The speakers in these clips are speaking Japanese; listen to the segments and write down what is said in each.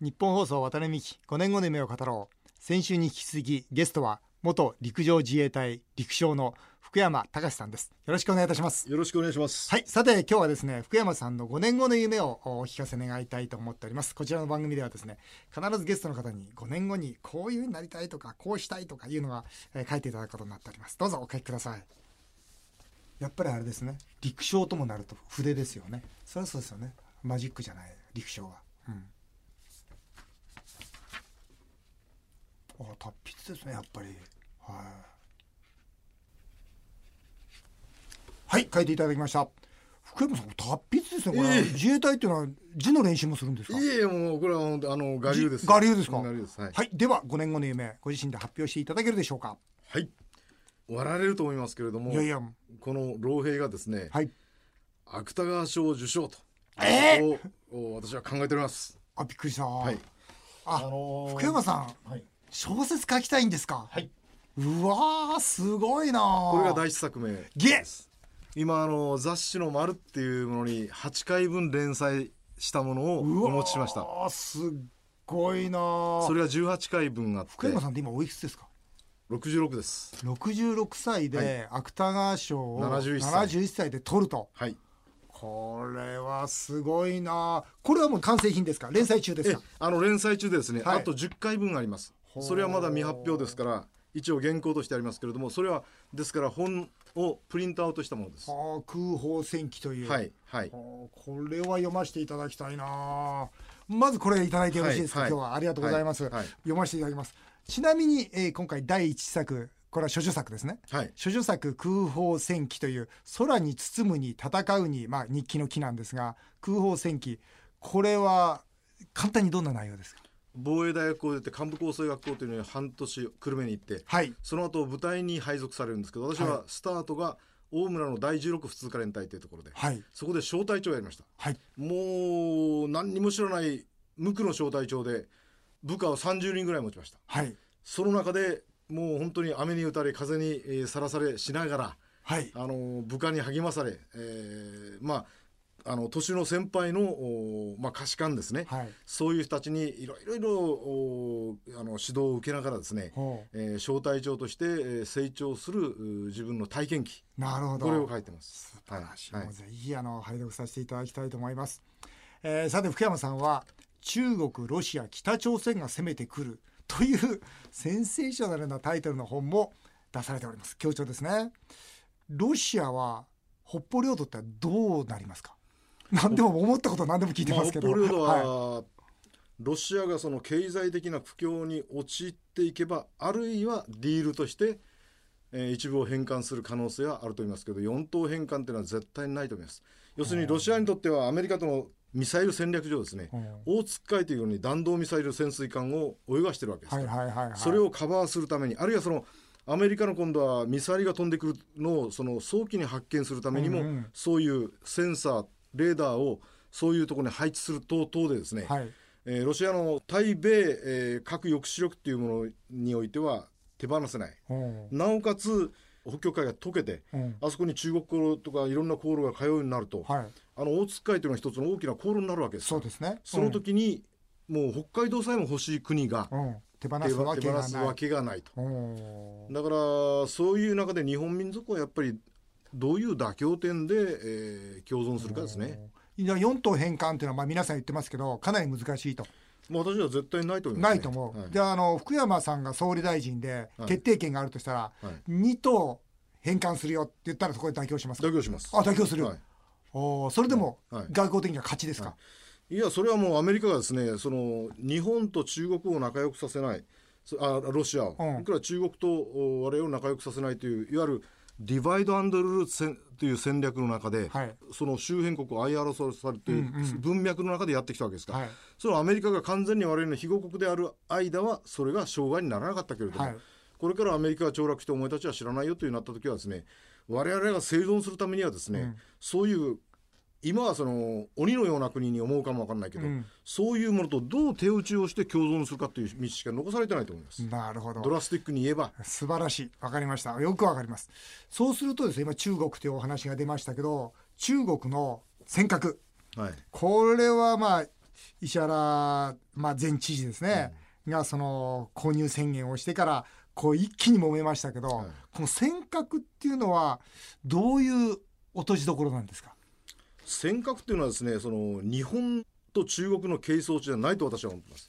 日本放送渡辺美希5年後の夢を語ろう。先週に引き続きゲストは元陸上自衛隊陸将の福山隆さんです。よろしくお願いいたします。よろしくお願いします。はいさて今日はですね福山さんの5年後の夢をお聞かせ願いたいと思っております。こちらの番組ではですね必ずゲストの方に5年後にこういうふうになりたいとかこうしたいとかいうのが、えー書いていただくことになっております。どうぞお書きください。やっぱりあれですね陸将ともなると筆ですよね。そりゃそうですよね。マジックじゃない陸将は。うんあ達筆ですねやっぱりはいはい書いていただきました福山さん達筆ですねこれ、ええ自衛隊っていうのは字の練習もするんですか？いえいえもうこれはあの我流です。我流ですか？我流です。はい。はいでは5年後の夢ご自身で発表していただけるでしょうか？はい。笑われると思いますけれども、いやいやこの老兵がですね、はい芥川賞受賞と、えをお私は考えております。あびっくりした、はい。あ、のー福山さんはい。小説書きたいんですか？はい。うわーすごいなこれが第一作目ゲです。今あの雑誌の丸っていうものに8回分連載したものをお持ちしました。あすっごいなそれが18回分あって。福山さんって今おいくつですか？66です。66歳で芥川賞を71歳。71歳で取ると。はい。これはすごいなこれはもう完成品ですか？連載中ですえかあの連載中でですね、はい。あと10回分ありますそれはまだ未発表ですから一応原稿としてありますけれどもそれはですから本をプリントアウトしたものです。はあ空砲戦記という。いはい。あーこれは読ませていただきたいな。まずこれいただいてよろしいですか、はい今日はありがとうございます、はいはい。読ませていただきます。ちなみに、えー今回第一作これは処女作ですね。はい。処女作空砲戦記という空に包むに戦うに、まあ、日記の記なんですが空砲戦記これは簡単にどんな内容ですか？防衛大学校出て幹部構成学校というのに半年久留米に行ってはい。その後部隊に配属されるんですけど私ははスタートが大村の第16普通科連隊というところではい。そこで小隊長をやりました。はい。もう何にも知らない無垢の小隊長で部下を30人ぐらい持ちました。はい。その中でもう本当に雨に打たれ風にえーさらされしながらはい。あの部下に励まされ、えーまああの年の先輩の、おまあ、下士官ですね、はい。そういう人たちにいろいろいろおあの指導を受けながらですね、ほえー小隊長として、えー成長するう自分の体験記。うなるほど。これを書いてます。素晴らしい、はい。もうぜひあの拝読させていただきたいと思います、えーさて福山さんは中国ロシア北朝鮮が攻めてくるというセンセーショナルなタイトルの本も出されております。強調ですね。ロシアは北方領土ってどうなりますか？何でも思ったこと何でも聞いてますけど、は、はい。ロシアがその経済的な苦境に陥っていけばあるいはディールとして、えー一部を返還する可能性はあると思いますけど四島返還というのは絶対にないと思います。要するにロシアにとってはアメリカとのミサイル戦略上ですね、大津海というように弾道ミサイル潜水艦を泳がしてるわけですそれをカバーするためにあるいはそのアメリカの今度はミサイルが飛んでくるのをその早期に発見するためにも、うんうん。そういうセンサーレーダーをそういうところに配置する等々でですね、はい。えーロシアの対米、えー核抑止力っていうものにおいては手放せない。う。んなおかつ北極海が溶けてうん。あそこに中国航路とかいろんな航路が通うようになると、はい。あの大津海というのは一つの大きな航路になるわけです。そうですね。その時に、もう北海道さえも欲しい国がうん、うん手放手すわけがないと。う。んだからそういう中で日本民族はやっぱりどういう妥協点で、えー共存するかですね。いや4島返還っていうのはまあ皆さん言ってますけどかなり難しいと。まあ私は絶対ないと思います、ね。ないと思う、はい。じゃああの福山さんが総理大臣ではい。決定権があるとしたら、はい。2島返還するよって言ったらそこで妥協しますか？妥協します。あ妥協する、はい。おーそれでもはい。外交的には勝ちですか、いやそれはもうアメリカがですねその日本と中国を仲良くさせないそあロシアを、うん。いくら中国とお我々を仲良くさせないといういわゆるディバイドアンドルール戦という戦略の中で、はい。その周辺国を相争わされて文脈の中でやってきたわけですか。ら、はい。そのアメリカが完全に我々の非合国である間はそれが障害にならなかったけれども、はい。これからアメリカが凋落してお前たちは知らないよというなった時はですね我々が生存するためにはですね、うん。そういう今はその鬼のような国に思うかもわかんないけど、うん。そういうものとどう手打ちをして共存するかという道しか残されてないと思います。なるほど。ドラスティックに言えば。素晴らしい。わかりました。よくわかります。そうするとですね今中国というお話が出ましたけど中国の尖閣。はい。これはまあ石原、まあ、前知事ですね、がその購入宣言をしてからこう一気に揉めましたけど、はい。この尖閣っていうのはどういう落としどころなんですか？尖閣っていうのはですねその日本と中国の係争地じゃないと私は思ってます。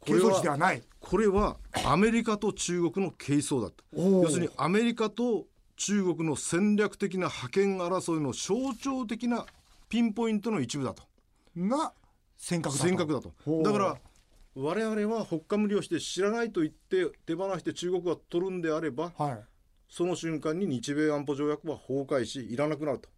これ係争地でははない。これはアメリカと中国の係争だと。要するにアメリカと中国の戦略的な覇権争いの象徴的なピンポイントの一部だと。が尖閣だと。尖閣だと。だから我々はほっかむりをして知らないと言って手放して中国が取るんであればはい。その瞬間に日米安保条約は崩壊しいらなくなると。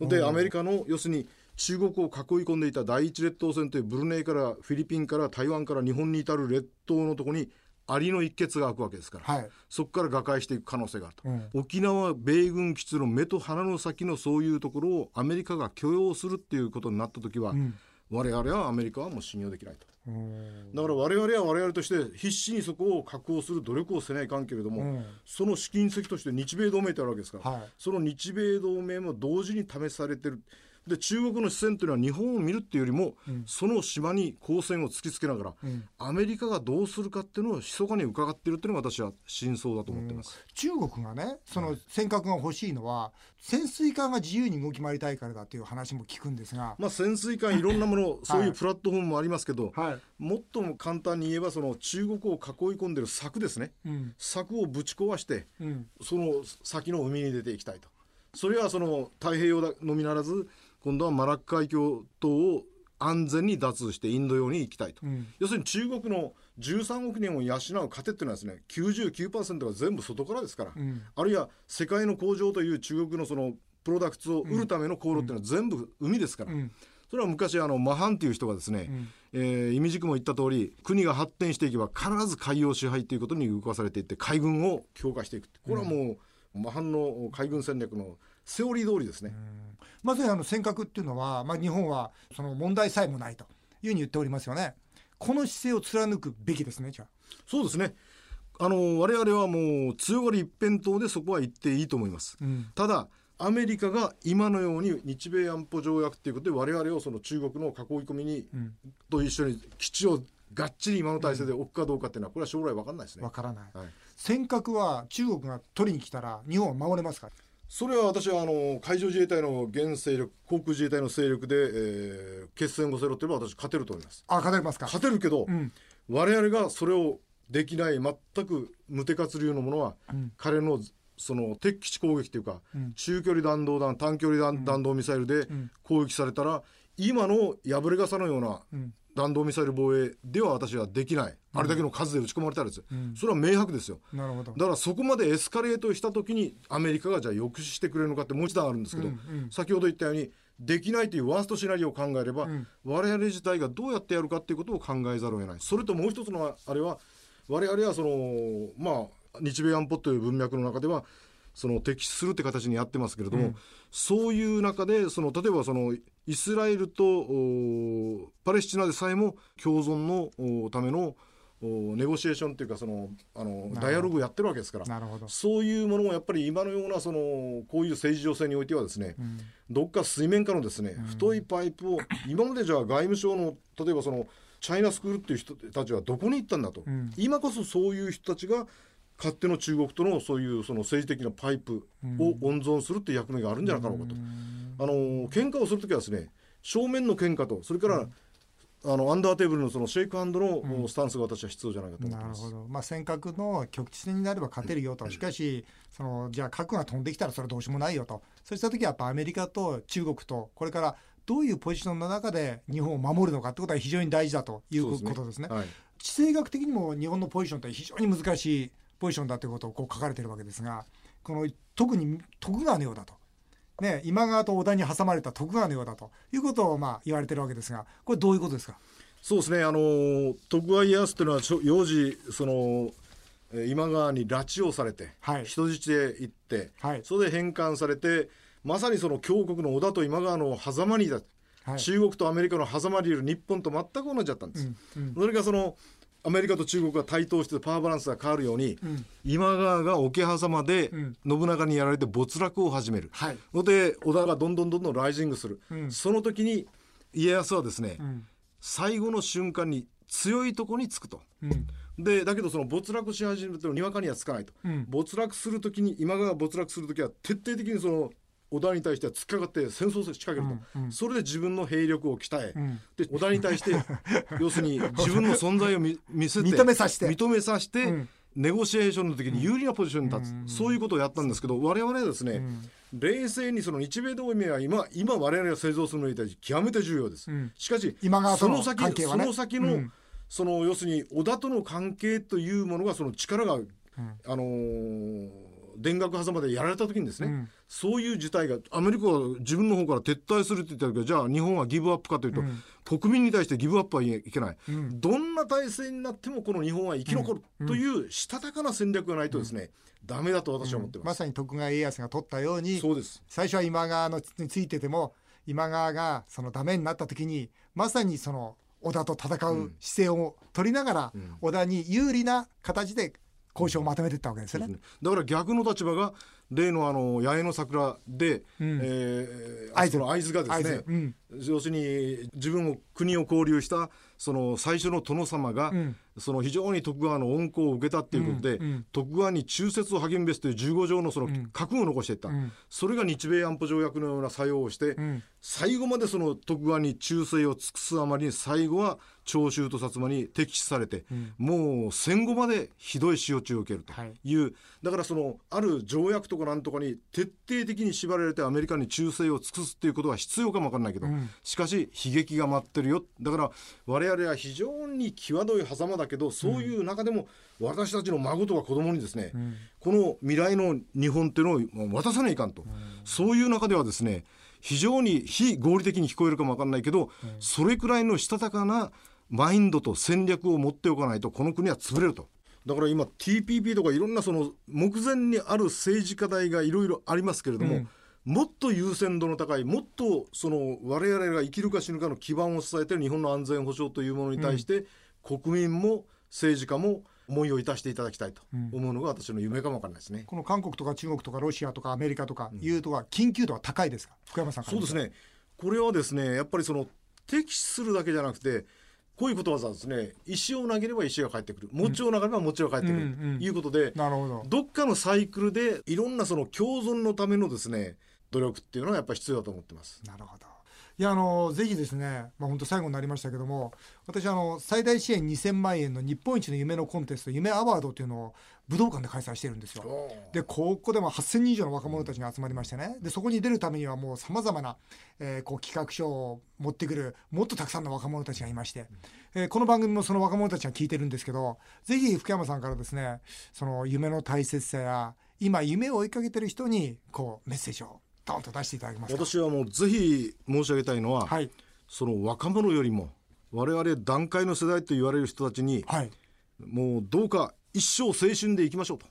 でうん。アメリカの要するに中国を囲い込んでいた第一列島線というブルネイからフィリピンから台湾から日本に至る列島のところにアリの一血が開くわけですから、はい。そこから瓦解していく可能性があると、うん。沖縄米軍基地の目と鼻の先のそういうところをアメリカが許容するっていうことになった時は、ん我々はアメリカはもう信用できないと。うん。だから我々は我々として必死にそこを確保する努力をせないかんけれども、うん。その試金石として日米同盟ってあるわけですから、はい。その日米同盟も同時に試されてるで中国の視線というのは日本を見るっていうよりも、その島に光線を突きつけながら、ん。アメリカがどうするかっていうのを密かに伺っているっていうのが私は真相だと思っています。中国がねその尖閣が欲しいのは潜水艦が自由に動き回りたいからだという話も聞くんですが、まあ、潜水艦いろんなもの、そういうプラットフォームもありますけど、はい。もっとも簡単に言えばその中国を囲い込んでる柵ですね、うん。柵をぶち壊してうん。その先の海に出ていきたいと。それはその太平洋のみならず今度はマラッカ海峡等を安全に脱してインド洋に行きたいと、うん。要するに中国の13億人を養う糧っていうのはですね99%が全部外からですから、うん。あるいは世界の工場という中国のそのプロダクツを売るための航路っていうのは全部海ですから、うん。それは昔あのマハンっていう人がですね、ん。えー、意味軸も言った通り国が発展していけば必ず海洋支配ということに動かされていって海軍を強化していくこれはもう、マハンの海軍戦略のセオリー通りですね、まさにあの尖閣っていうのは、まあ、日本はその問題さえもないというふうに言っておりますよね。この姿勢を貫くべきですねじゃあ。そうですね。あの我々はもう強がり一辺倒でそこは言っていいと思います、うん。ただアメリカが今のように日米安保条約ということで我々をその中国の囲い込みに、ん。と一緒に基地をがっちり今の体制で置くかどうかっていうのはこれは将来分かんないですね。わからない、はい。尖閣は中国が取りに来たら日本は守れますかそれは私はあの海上自衛隊の現勢力航空自衛隊の勢力で、えー決戦をせろといえば私勝てると思います。あ勝てますか？勝てるけど、ん。我々がそれをできない全く無手活流のものは、彼のその敵基地攻撃というか、中距離弾道弾短距離弾,、弾道ミサイルで攻撃されたら今の破れ傘のような弾道ミサイル防衛では私はできない、あれだけの数で撃ち込まれたらですよ、それは明白ですよ。なるほど。だからそこまでエスカレートした時にアメリカがじゃあ抑止してくれるのかってもう一段あるんですけど、先ほど言ったようにできないというワーストシナリオを考えれば、我々自体がどうやってやるかっていうことを考えざるを得ない。それともう一つのあれは我々はそのまあ日米安保という文脈の中ではその敵視するって形にやってますけれども、そういう中でその例えばそのイスラエルとおパレスチナでさえも共存のおためのおネゴシエーションというかそのあのダイアログをやってるわけですからなるほど。そういうものもやっぱり今のようなそのこういう政治情勢においてはですね、どっか水面下のですね、太いパイプを今までじゃあ外務省の例えばそのチャイナスクールっていう人たちはどこに行ったんだと、今こそそういう人たちが勝手の中国とのそういうその政治的なパイプを温存するっていう役目があるんじゃなかろうかと、あの喧嘩をするときはですね正面の喧嘩とそれから、あのアンダーテーブルのそのシェイクハンドのスタンスが私は必要じゃないかと思ってます。なるほど、まあ、尖閣の局地戦になれば勝てるよと、しかしその、じゃあ核が飛んできたらそれはどうしようもないよと、そうした時はやっぱアメリカと中国と、これからどういうポジションの中で日本を守るのかってことは非常に大事だということですね。はい。地政学的にも日本のポジションって非常に難しいポジションだということをこう書かれてるわけですが、この特に徳川のようだと。ね、今川と織田に挟まれた徳川のようだということをまあ言われてるわけですが、これどういうことですか？そうですね、あの徳川家康というのはちょ幼児そのえー今川に拉致をされて、はい。人質で行って、はい。それで返還されてまさにその強国の織田と今川の狭間にいた、はい。中国とアメリカの狭間にいる日本と全く同じだったんです、それがそのアメリカと中国が対等してパワーバランスが変わるように、今川が桶狭間で信長にやられて没落を始める、はい。ので織田がどんどんどんどんライジングする、その時に家康はですね、最後の瞬間に強いところにつくと。うん。でだけどその没落し始めるとにわかにはつかないと、うん。没落するときに今川が没落するときは徹底的にその織田に対しては突っかかって戦争を仕掛けると、うんうん。それで自分の兵力を鍛え、うん。で織田に対して 要するに自分の存在を見見せて認めさせて。認めさせて、うん。ネゴシエーションの時に有利なポジションに立つ、うん。そういうことをやったんですけど我々はですね、うん。冷静にその日米同盟は今今我々が製造するのに対して極めて重要です、うん。しかし今川とのその先関係はね。その先の、うん。その要するに織田との関係というものがその力が、あのー田楽狭間でやられた時にですね、うん。そういう事態がアメリカは自分の方から撤退するって言ったけどじゃあ日本はギブアップかというと、国民に対してギブアップはいけない、ん。どんな体制になってもこの日本は生き残るというしたたかな戦略がないとですね、ダメだと私は思ってま。ますさに徳川家康が取ったようにそうです。最初は今川のについてても今川がそのダメになった時にまさにその織田と戦う姿勢を取りながら、織田に有利な形で交渉をまとめていったわけですよね。だから逆の立場が例のあの八重の桜で、ん。えーその会津がですねうん。要するに自分を国を交流したその最初の殿様が、ん。その非常に徳川の恩恵を受けたっていうことで、うん。うん。徳川に忠節を励むべしという15条のその覚悟を残していった、ん。それが日米安保条約のような作用をして、ん。最後までその徳川に忠誠を尽くすあまりに最後は長州と薩摩に敵視されて、もう戦後までひどい仕落ちを受けるという、だからそのある条約とかなんとかに徹底的に縛られてアメリカに忠誠を尽くすっていうことは必要かもわかんないけど、しかし悲劇が待ってるよ。だから我々は非常に際どい狭間だけどそういう中でも私たちの孫とか子供にですね、この未来の日本っていうのを渡さないかんと、そういう中ではですね非常に非合理的に聞こえるかもわかんないけど、それくらいのしたたかなマインドと戦略を持っておかないとこの国は潰れると。だから今 TPP とかいろんなその目前にある政治課題がいろいろありますけれども、もっと優先度の高いもっとその我々が生きるか死ぬかの基盤を支えている日本の安全保障というものに対して、国民も政治家も思いをいたしていただきたいと思うのが私の夢かもわからないですね。この韓国とか中国とかロシアとかアメリカとかいうとは緊急度は高いですか？福山さんからそうですね。これはですねやっぱりその敵視するだけじゃなくてこういうことわざですね。石を投げれば石が返ってくる。餅を投げれば餅が返ってくる。うということで、なるほど。どっかのサイクルでいろんなその共存のためのですね努力っていうのはやっぱり必要だと思ってます。なるほどいやあのぜひですね、まあ本当最後になりましたけども私あの最大支援2000万円の日本一の夢のコンテスト夢アワードっていうのを武道館で開催してるんですよ。でここでも8000人以上の若者たちが集まりましてね。でそこに出るためにはもうさまざまな、えーこう企画書を持ってくるもっとたくさんの若者たちがいまして、えーこの番組もその若者たちが聞いてるんですけどぜひ福山さんからですねその夢の大切さや今夢を追いかけてる人にこうメッセージをドンと出していただけますか？私はもうぜひ申し上げたいのは、はい。その若者よりも我々団塊の世代と言われる人たちにはい。もうどうか一生青春でいきましょうと。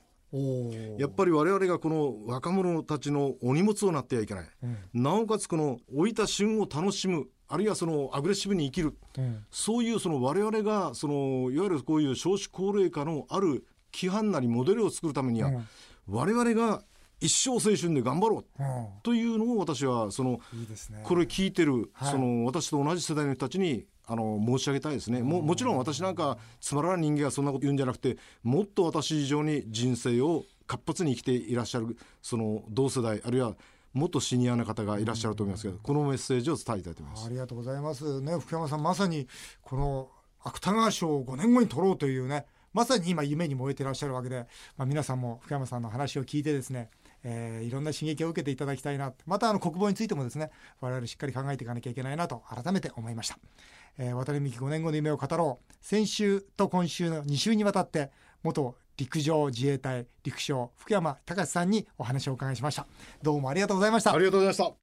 やっぱり我々がこの若者たちのお荷物をなってはいけない、なおかつこの老いた旬を楽しむあるいはそのアグレッシブに生きる、うん。そういうその我々がそのいわゆるこういう少子高齢化のある規範なりモデルを作るためには、うん。我々が一生青春で頑張ろう。うというのを私はそのこれ聞いてる、はい。その私と同じ世代の人たちにあの申し上げたいですね。ももちろん私なんかつまらない人間がそんなこと言うんじゃなくてもっと私以上に人生を活発に生きていらっしゃるその同世代あるいはもっとシニアな方がいらっしゃると思いますけど、このメッセージを伝えたいと思います。あ。りがとうございます。ね福山さんまさにこの芥川賞を5年後に取ろうというねまさに今夢に燃えてらっしゃるわけで、まあ、皆さんも福山さんの話を聞いてですね、えーいろんな刺激を受けていただきたいな。またあの国防についてもですね我々しっかり考えていかなきゃいけないなと改めて思いました、えー渡辺美樹5年後の夢を語ろう。先週と今週の2週にわたって元陸上自衛隊陸将福山隆さんにお話をお伺いしました。どうもありがとうございました。ありがとうございました。